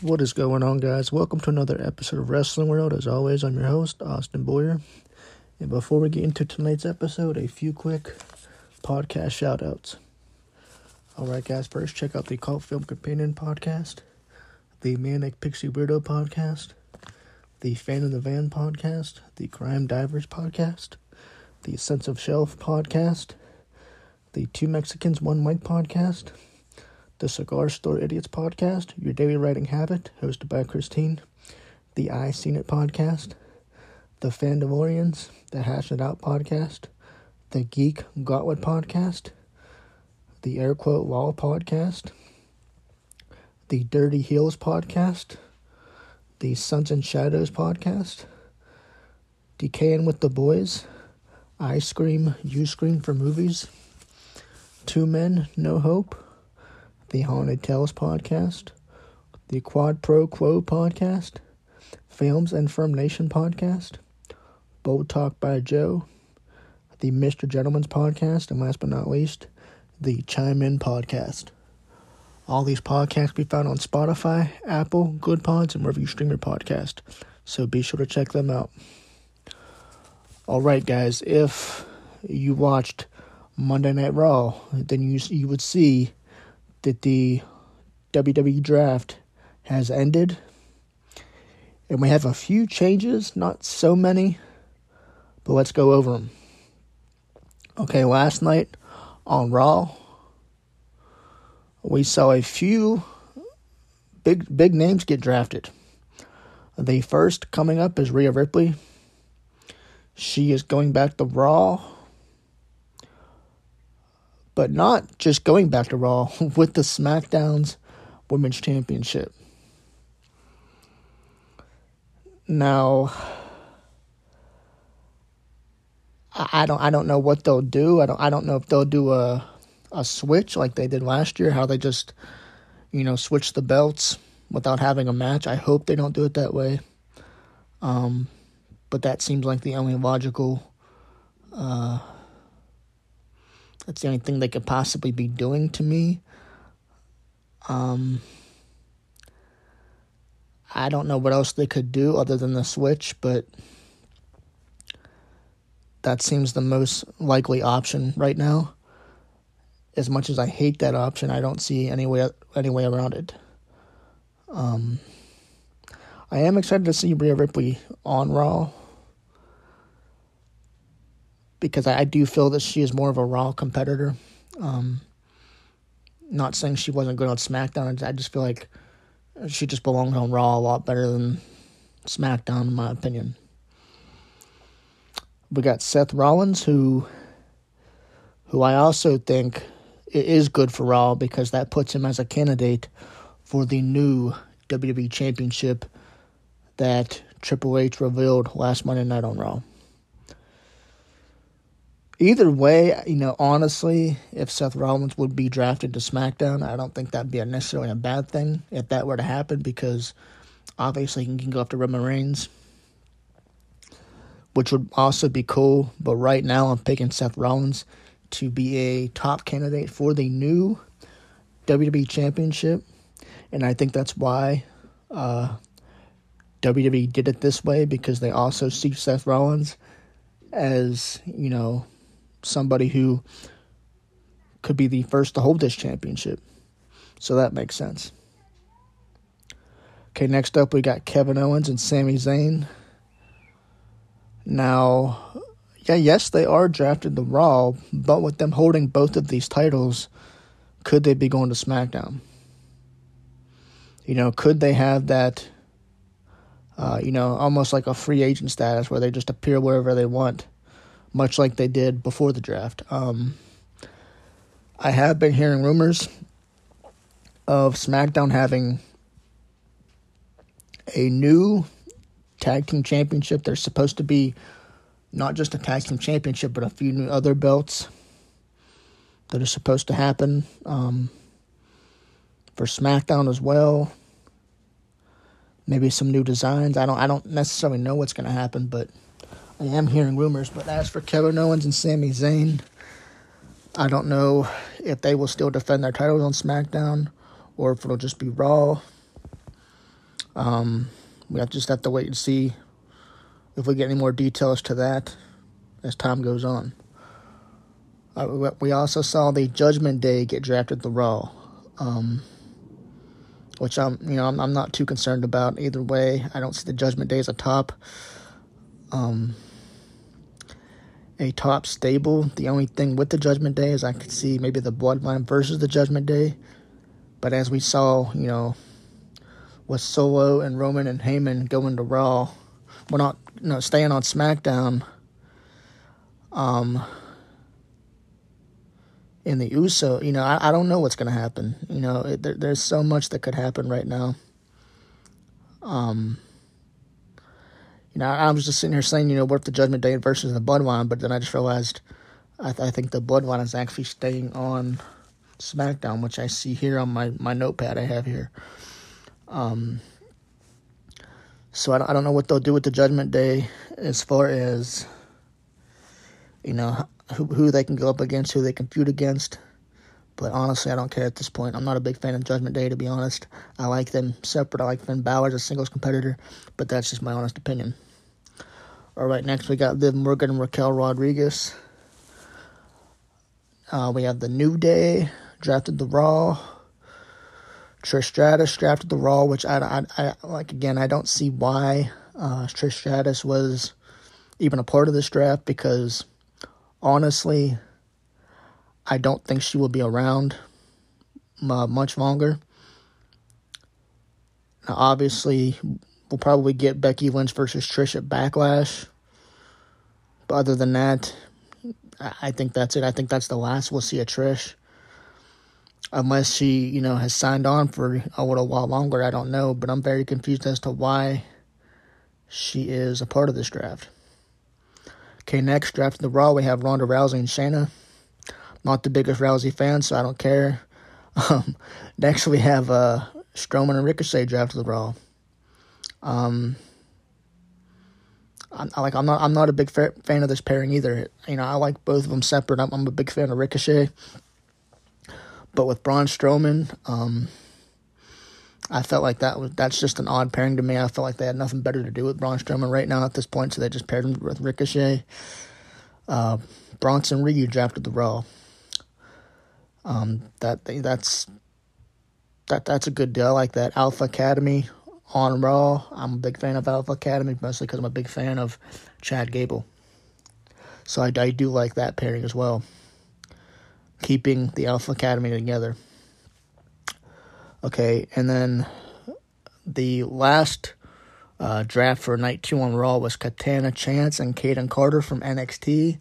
What is going on, guys? Welcome to another episode of Wrestling World. As always, I'm your host, Austin Boyer. And before we get into tonight's episode, a few quick podcast shout outs. Alright, guys, first check out the Cult Film Companion podcast, the Manic Pixie Weirdo podcast, the Fan in the Van podcast, the Crime Divers podcast, the Sense of Shelf podcast, the Two Mexicans, One Mic podcast, the Cigar Store Idiots podcast, Your Daily Writing Habit, hosted by Christine, the I Seen It podcast, the Fandalorians, the Hash It Out podcast, the Geek Gauntlet podcast, the Air Quote Wall podcast, the Dirty Heels podcast, the Suns and Shadows podcast, Decaying with the Boys, I Scream, You Scream for Movies, Two Men, No Hope, the Haunted Tales podcast, the Quad Pro Quo podcast, Films and Firm Nation podcast, Bold Talk by Joe, the Mr. Gentleman's podcast, and last but not least, the Chime In podcast. All these podcasts be found on Spotify, Apple, Good Pods, and wherever you stream your podcast. So be sure to check them out. All right, guys. If you watched Monday Night Raw, then you you would see that the WWE draft has ended. And we have a few changes, not so many, but let's go over them. Okay, last night on Raw, we saw a few big big names get drafted. The first coming up is Rhea Ripley. She is going back to Raw but not just going back to Raw with the SmackDown's Women's Championship. Now, I don't I don't know what they'll do. I don't I don't know if they'll do a a switch like they did last year, how they just you know switch the belts without having a match. I hope they don't do it that way. Um, but that seems like the only logical uh, that's the only thing they could possibly be doing to me. Um, I don't know what else they could do other than the switch, but that seems the most likely option right now. As much as I hate that option, I don't see any way any way around it. Um, I am excited to see Rhea Ripley on Raw because I, I do feel that she is more of a Raw competitor. Um, not saying she wasn't good on SmackDown. I just feel like she just belonged on Raw a lot better than SmackDown, in my opinion. We got Seth Rollins, who, who I also think is good for Raw because that puts him as a candidate for the new WWE Championship that Triple H revealed last Monday night on Raw either way, you know, honestly, if Seth Rollins would be drafted to SmackDown, I don't think that'd be necessarily a bad thing if that were to happen because obviously he can go after Roman Reigns, which would also be cool. But right now, I'm picking Seth Rollins to be a top candidate for the new WWE Championship, and I think that's why. Uh, WWE did it this way because they also see Seth Rollins as, you know, somebody who could be the first to hold this championship. So that makes sense. Okay, next up we got Kevin Owens and Sami Zayn. Now, yeah, yes, they are drafted the Raw, but with them holding both of these titles, could they be going to SmackDown? You know, could they have that, uh, you know, almost like a free agent status where they just appear wherever they want? Much like they did before the draft. Um, I have been hearing rumors of SmackDown having a new tag team championship. There's supposed to be not just a tag team championship, but a few new other belts that are supposed to happen um, for SmackDown as well. Maybe some new designs. I don't. I don't necessarily know what's going to happen, but I am hearing rumors, but as for Kevin Owens and Sami Zayn, I don't know if they will still defend their titles on SmackDown or if it'll just be Raw. Um, we have just have to wait and see if we get any more details to that as time goes on. Uh, we also saw the Judgment Day get drafted to Raw, um, which I'm you know I'm, I'm, not too concerned about either way. I don't see the Judgment Day as a top. Um, a top stable. The only thing with the Judgment Day is I could see maybe the Bloodline versus the Judgment Day. But as we saw, you know, with Solo and Roman and Heyman going to Raw, we're not, you know, staying on SmackDown. Um, in the USO, you know, I, I don't know what's going to happen. You know, it, there, there's so much that could happen right now. Um, you know, I was just sitting here saying, you know, what if the Judgment Day versus the Bloodline, but then I just realized I, th- I think the Bloodline is actually staying on SmackDown, which I see here on my, my notepad I have here. Um, so I don't, I don't know what they'll do with the Judgment Day as far as, you know, who, who they can go up against, who they can feud against. But honestly, I don't care at this point. I'm not a big fan of Judgment Day, to be honest. I like them separate. I like Finn Balor as a singles competitor, but that's just my honest opinion. All right, next we got Liv Morgan and Raquel Rodriguez. Uh, we have the New Day drafted the Raw. Trish Stratus drafted the Raw, which I, I, I like. Again, I don't see why uh, Trish Stratus was even a part of this draft because honestly, I don't think she will be around uh, much longer. Now, obviously, we'll probably get Becky Lynch versus Trish at Backlash. But other than that, I think that's it. I think that's the last we'll see of Trish. Unless she, you know, has signed on for a little while longer, I don't know. But I'm very confused as to why she is a part of this draft. Okay, next draft of the Raw, we have Ronda Rousey and Shayna. Not the biggest Rousey fan, so I don't care. Um, next we have uh, Strowman and Ricochet drafted the Raw. Um, I, like I'm not I'm not a big fa- fan of this pairing either. You know, I like both of them separate. I'm, I'm a big fan of Ricochet, but with Braun Strowman, um, I felt like that was that's just an odd pairing to me. I felt like they had nothing better to do with Braun Strowman right now at this point, so they just paired him with Ricochet. Uh, Bronson Reed drafted the Raw. Um, that that's that that's a good deal. I like that Alpha Academy on Raw. I'm a big fan of Alpha Academy, mostly because I'm a big fan of Chad Gable. So I, I do like that pairing as well. Keeping the Alpha Academy together. Okay, and then the last uh, draft for night two on Raw was Katana Chance and Kayden Carter from NXT.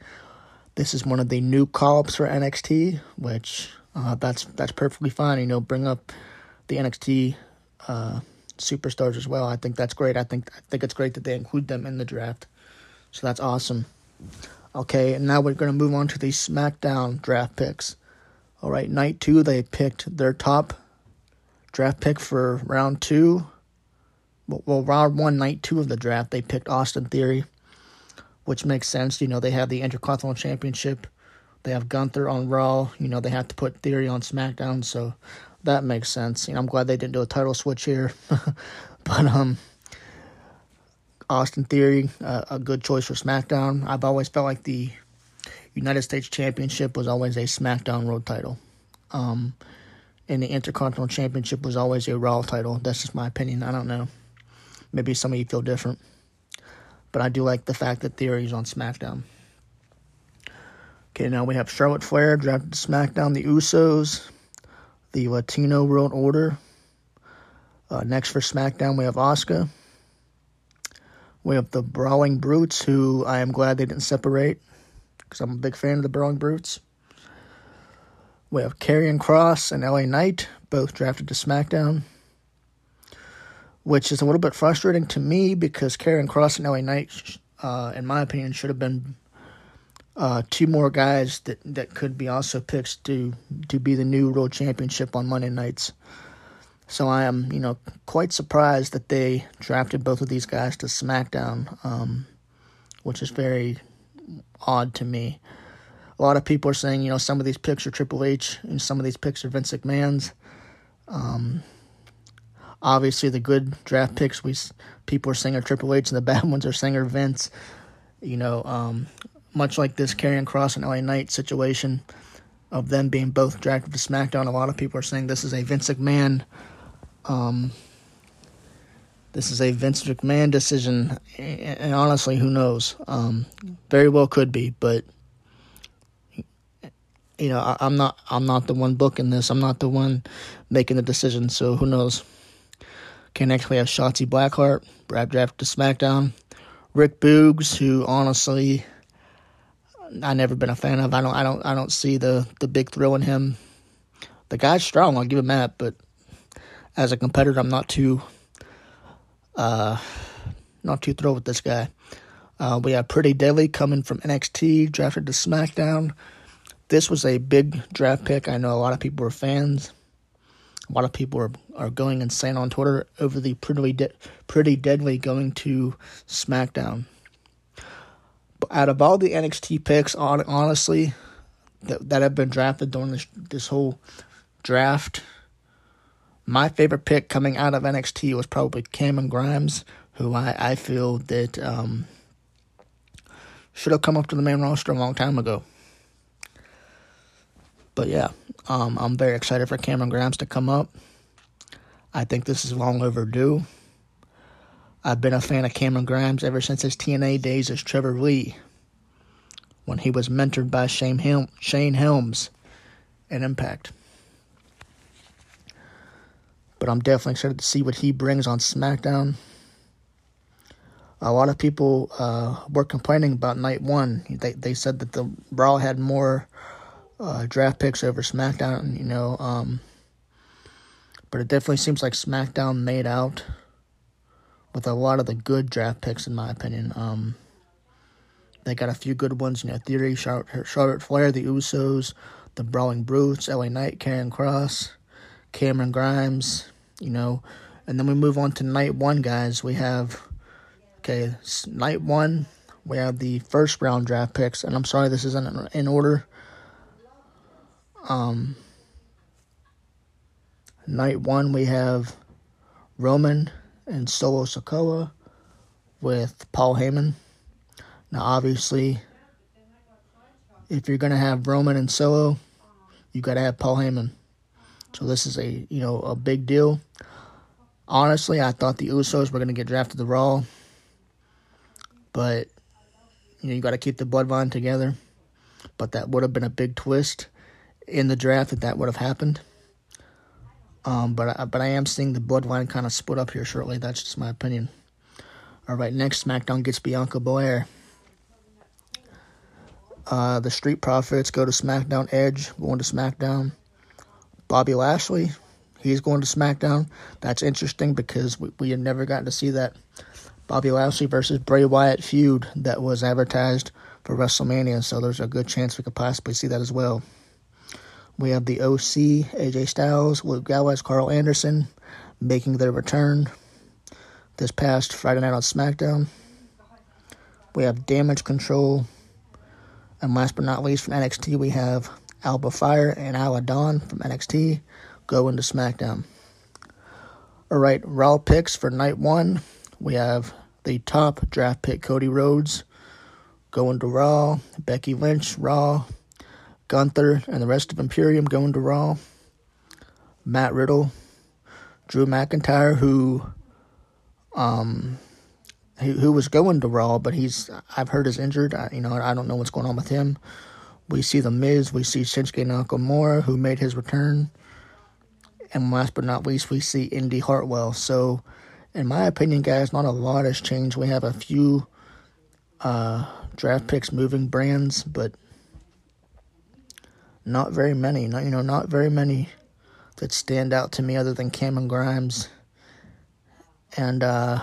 This is one of the new call-ups for NXT, which uh, that's that's perfectly fine. You know, bring up the NXT uh, superstars as well. I think that's great. I think I think it's great that they include them in the draft. So that's awesome. Okay, and now we're going to move on to the SmackDown draft picks. All right, night two, they picked their top draft pick for round two. Well, round one, night two of the draft, they picked Austin Theory, which makes sense. You know, they have the Intercontinental Championship. They have Gunther on Raw. You know, they have to put Theory on SmackDown. So that makes sense. You know, I'm glad they didn't do a title switch here, but um, Austin Theory, uh, a good choice for SmackDown. I've always felt like the United States Championship was always a SmackDown Road title, um, and the Intercontinental Championship was always a Raw title. That's just my opinion. I don't know. Maybe some of you feel different, but I do like the fact that Theory is on SmackDown. Okay, now we have Charlotte Flair drafted to SmackDown. The Usos the Latino World Order. Uh, next for SmackDown, we have Asuka. We have the Brawling Brutes, who I am glad they didn't separate because I'm a big fan of the Brawling Brutes. We have Karrion Kross and LA Knight, both drafted to SmackDown, which is a little bit frustrating to me because Karrion Kross and LA Knight, uh, in my opinion, should have been uh, two more guys that, that could be also picks to to be the new world championship on Monday nights. So I am, you know, quite surprised that they drafted both of these guys to SmackDown, um, which is very odd to me. A lot of people are saying, you know, some of these picks are Triple H and some of these picks are Vince McMahon's. Um, Obviously, the good draft picks, we people are saying are Triple H, and the bad ones are saying are Vince. You know, um, much like this Karrion Kross and LA Knight situation of them being both drafted to SmackDown, a lot of people are saying this is a Vince McMahon. Um, this is a Vince McMahon decision, and honestly, who knows? Um, very well could be, but you know, I, am not I'm not the one booking this. I'm not the one making the decision. So who knows? Can actually have Shotzi Blackheart, Brad Draft to SmackDown, Rick Boogs, who honestly I never been a fan of. I don't I don't I don't see the the big thrill in him. The guy's strong. I'll give him that, but as a competitor, I'm not too uh not too thrilled with this guy. Uh, we have Pretty Deadly coming from NXT, drafted to SmackDown this was a big draft pick. I know a lot of people were fans. A lot of people are, are going insane on Twitter over the pretty de- pretty deadly going to SmackDown. Out of all the NXT picks, on, honestly, that that have been drafted during this this whole draft, my favorite pick coming out of NXT was probably Cameron Grimes, who I, I feel that um, should have come up to the main roster a long time ago. But yeah, um, I'm very excited for Cameron Grimes to come up. I think this is long overdue. I've been a fan of Cameron Grimes ever since his TNA days as Trevor Lee, when he was mentored by Shane, Hel- Shane Helms at Impact. But I'm definitely excited to see what he brings on SmackDown. A lot of people uh, were complaining about night one. They they said that the Raw had more uh, draft picks over SmackDown, you know. Um, but it definitely seems like SmackDown made out with a lot of the good draft picks, in my opinion. Um, they got a few good ones, you know, Theory, Charlotte, Charlotte Flair, the Usos, the Brawling Brutes, LA Knight, Karrion Kross, Cameron Grimes, you know. And then we move on to night one, guys. We have, okay, night one, we have the first round draft picks. And I'm sorry this isn't in order. Um, night one, we have Roman and Solo Sikoa with Paul Heyman. Now, obviously, if you're going to have Roman and Solo, you got to have Paul Heyman. So this is a you know a big deal. Honestly, I thought the Usos were going to get drafted to Raw, but you know you got to keep the bloodline together. But that would have been a big twist in the draft that that would have happened. Um, but I, but I am seeing the bloodline kind of split up here shortly. That's just my opinion. All right, next SmackDown gets Bianca Belair. Uh, the Street Profits go to SmackDown. Edge going to SmackDown. Bobby Lashley, he's going to SmackDown. That's interesting because we, we have never gotten to see that Bobby Lashley versus Bray Wyatt feud that was advertised for WrestleMania. So there's a good chance we could possibly see that as well. We have the OC, AJ Styles, Luke Gallows, Karl Anderson making their return this past Friday night on SmackDown. We have Damage Control. And last but not least from NXT, we have Alba Fyre and Isla Dawn from NXT go into SmackDown. All right, Raw picks for night one. We have the top draft pick Cody Rhodes going to Raw. Becky Lynch, Raw. Gunther and the rest of Imperium going to Raw. Matt Riddle, Drew McIntyre, who um who, who was going to Raw, but he's I've heard is injured. I, you know, I don't know what's going on with him. We see the Miz, we see Shinsuke Nakamura, who made his return, and last but not least, we see Indi Hartwell. So, in my opinion, guys, not a lot has changed. We have a few uh, draft picks moving brands, but not very many. Not you know, not very many that stand out to me other than Cameron Grimes and uh,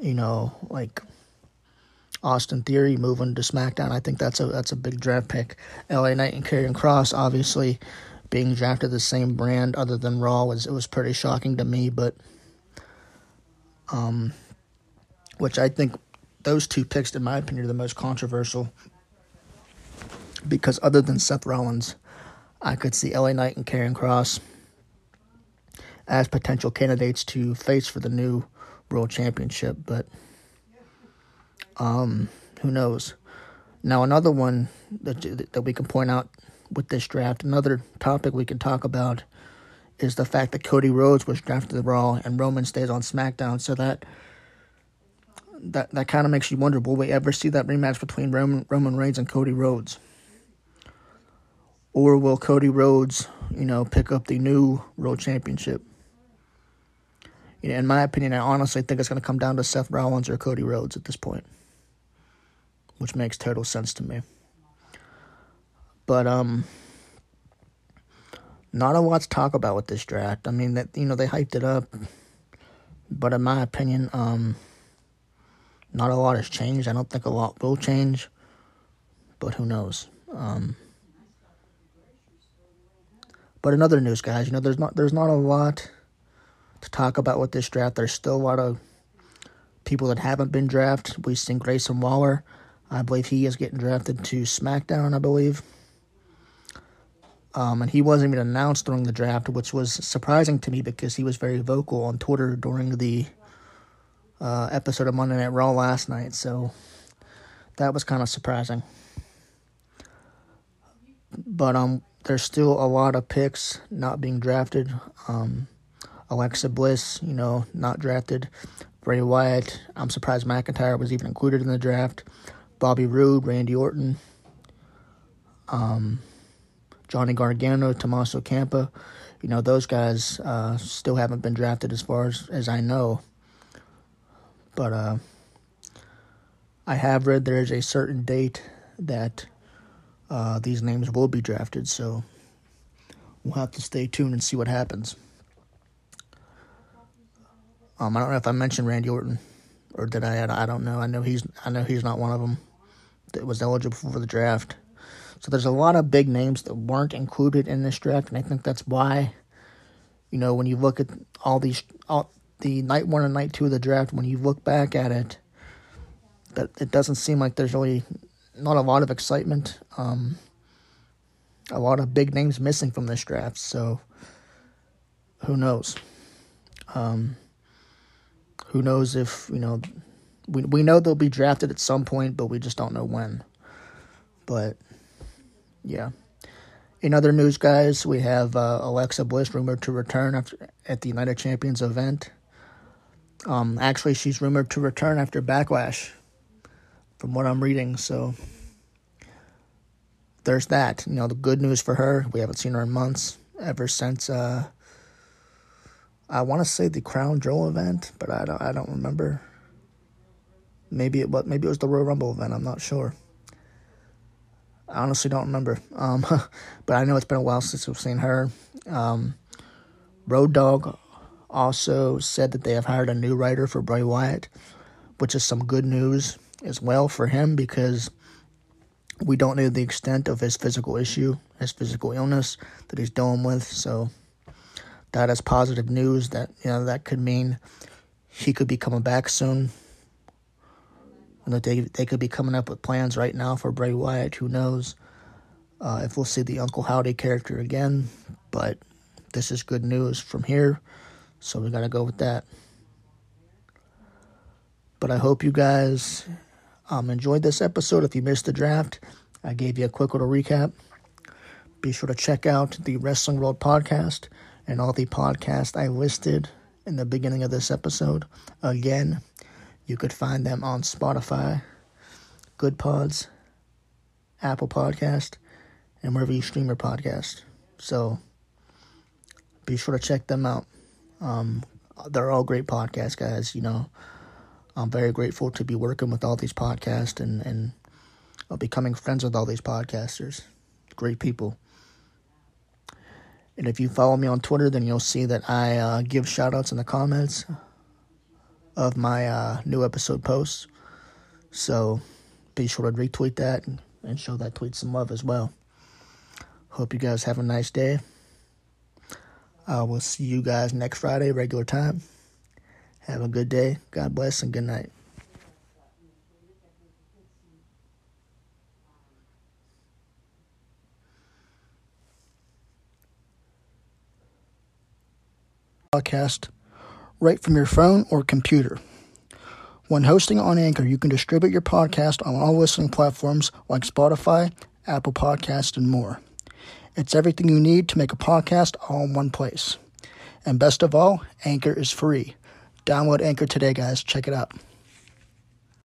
you know, like Austin Theory moving to SmackDown. I think that's a that's a big draft pick. LA Knight and Karrion Kross obviously being drafted the same brand other than Raw was it was pretty shocking to me, but um which I think those two picks in my opinion are the most controversial because other than Seth Rollins, I could see LA Knight and Karrion Kross as potential candidates to face for the new world championship. But um, who knows? Now, another one that that we can point out with this draft, another topic we can talk about is the fact that Cody Rhodes was drafted to Raw and Roman stays on SmackDown. So that that that kind of makes you wonder: Will we ever see that rematch between Roman Roman Reigns and Cody Rhodes, or will Cody Rhodes, you know, pick up the new World Championship? You know, in my opinion, I honestly think it's going to come down to Seth Rollins or Cody Rhodes at this point, which makes total sense to me. But um, not a lot to talk about with this draft. I mean that you know they hyped it up, but in my opinion, um, not a lot has changed. I don't think a lot will change, but who knows? Um, but in other news, guys, you know there's not there's not a lot to talk about with this draft. There's still a lot of people that haven't been drafted. We've seen Grayson Waller. I believe he is getting drafted to SmackDown, I believe. Um, and he wasn't even announced during the draft, which was surprising to me because he was very vocal on Twitter during the uh, episode of Monday Night Raw last night. So that was kind of surprising. But um, there's still a lot of picks not being drafted. Um, Alexa Bliss, you know, not drafted. Bray Wyatt, I'm surprised McIntyre was even included in the draft. Bobby Roode, Randy Orton, um, Johnny Gargano, Tommaso Ciampa, you know, those guys uh, still haven't been drafted as far as, as I know. But uh, I have read there is a certain date that uh, these names will be drafted, so we'll have to stay tuned and see what happens. Um, I don't know if I mentioned Randy Orton, or did I? I don't know. I know he's. I know he's not one of them that was eligible for the draft. So there's a lot of big names that weren't included in this draft, and I think that's why. You know, when you look at all these, all the night one and night two of the draft, when you look back at it, that it doesn't seem like there's really not a lot of excitement. Um, a lot of big names missing from this draft, so who knows? Um, who knows if, you know, we, we know they'll be drafted at some point, but we just don't know when. But, yeah. In other news, guys, we have uh, Alexa Bliss rumored to return after, at the United Champions event. Um, actually, she's rumored to return after Backlash, from what I'm reading. So there's that. You know, the good news for her, we haven't seen her in months, ever since uh, I want to say the Crown Jewel event, but I don't I don't remember. Maybe it was maybe it was the Royal Rumble event. I'm not sure. I honestly don't remember. Um, but I know it's been a while since we've seen her. Um, Road Dog also said that they have hired a new writer for Bray Wyatt, which is some good news as well for him because we don't know the extent of his physical issue, his physical illness that he's dealing with. So that is positive news. That you know that could mean he could be coming back soon. You know, they they could be coming up with plans right now for Bray Wyatt. Who knows uh, if we'll see the Uncle Howdy character again? But this is good news from here, so we gotta go with that. But I hope you guys um, enjoyed this episode. If you missed the draft, I gave you a quick little recap. Be sure to check out the Wrestling World podcast and all the podcasts I listed in the beginning of this episode. Again, you could find them on Spotify, Good Pods, Apple Podcast, and wherever you stream your podcast. So be sure to check them out. Um, they're all great podcasts, guys. You know, I'm very grateful to be working with all these podcasts and and becoming friends with all these podcasters. Great people. And if you follow me on Twitter, then you'll see that I uh, give shout outs in the comments of my uh, new episode posts. So be sure to retweet that and, and show that tweet some love as well. Hope you guys have a nice day. I will see you guys next Friday, regular time. Have a good day. God bless and good night. podcast right from your phone or computer. When hosting on Anchor, you can distribute your podcast on all listening platforms like Spotify, Apple Podcast, and more. It's everything you need to make a podcast all in one place. And best of all, Anchor is free. Download Anchor today, guys. Check it out.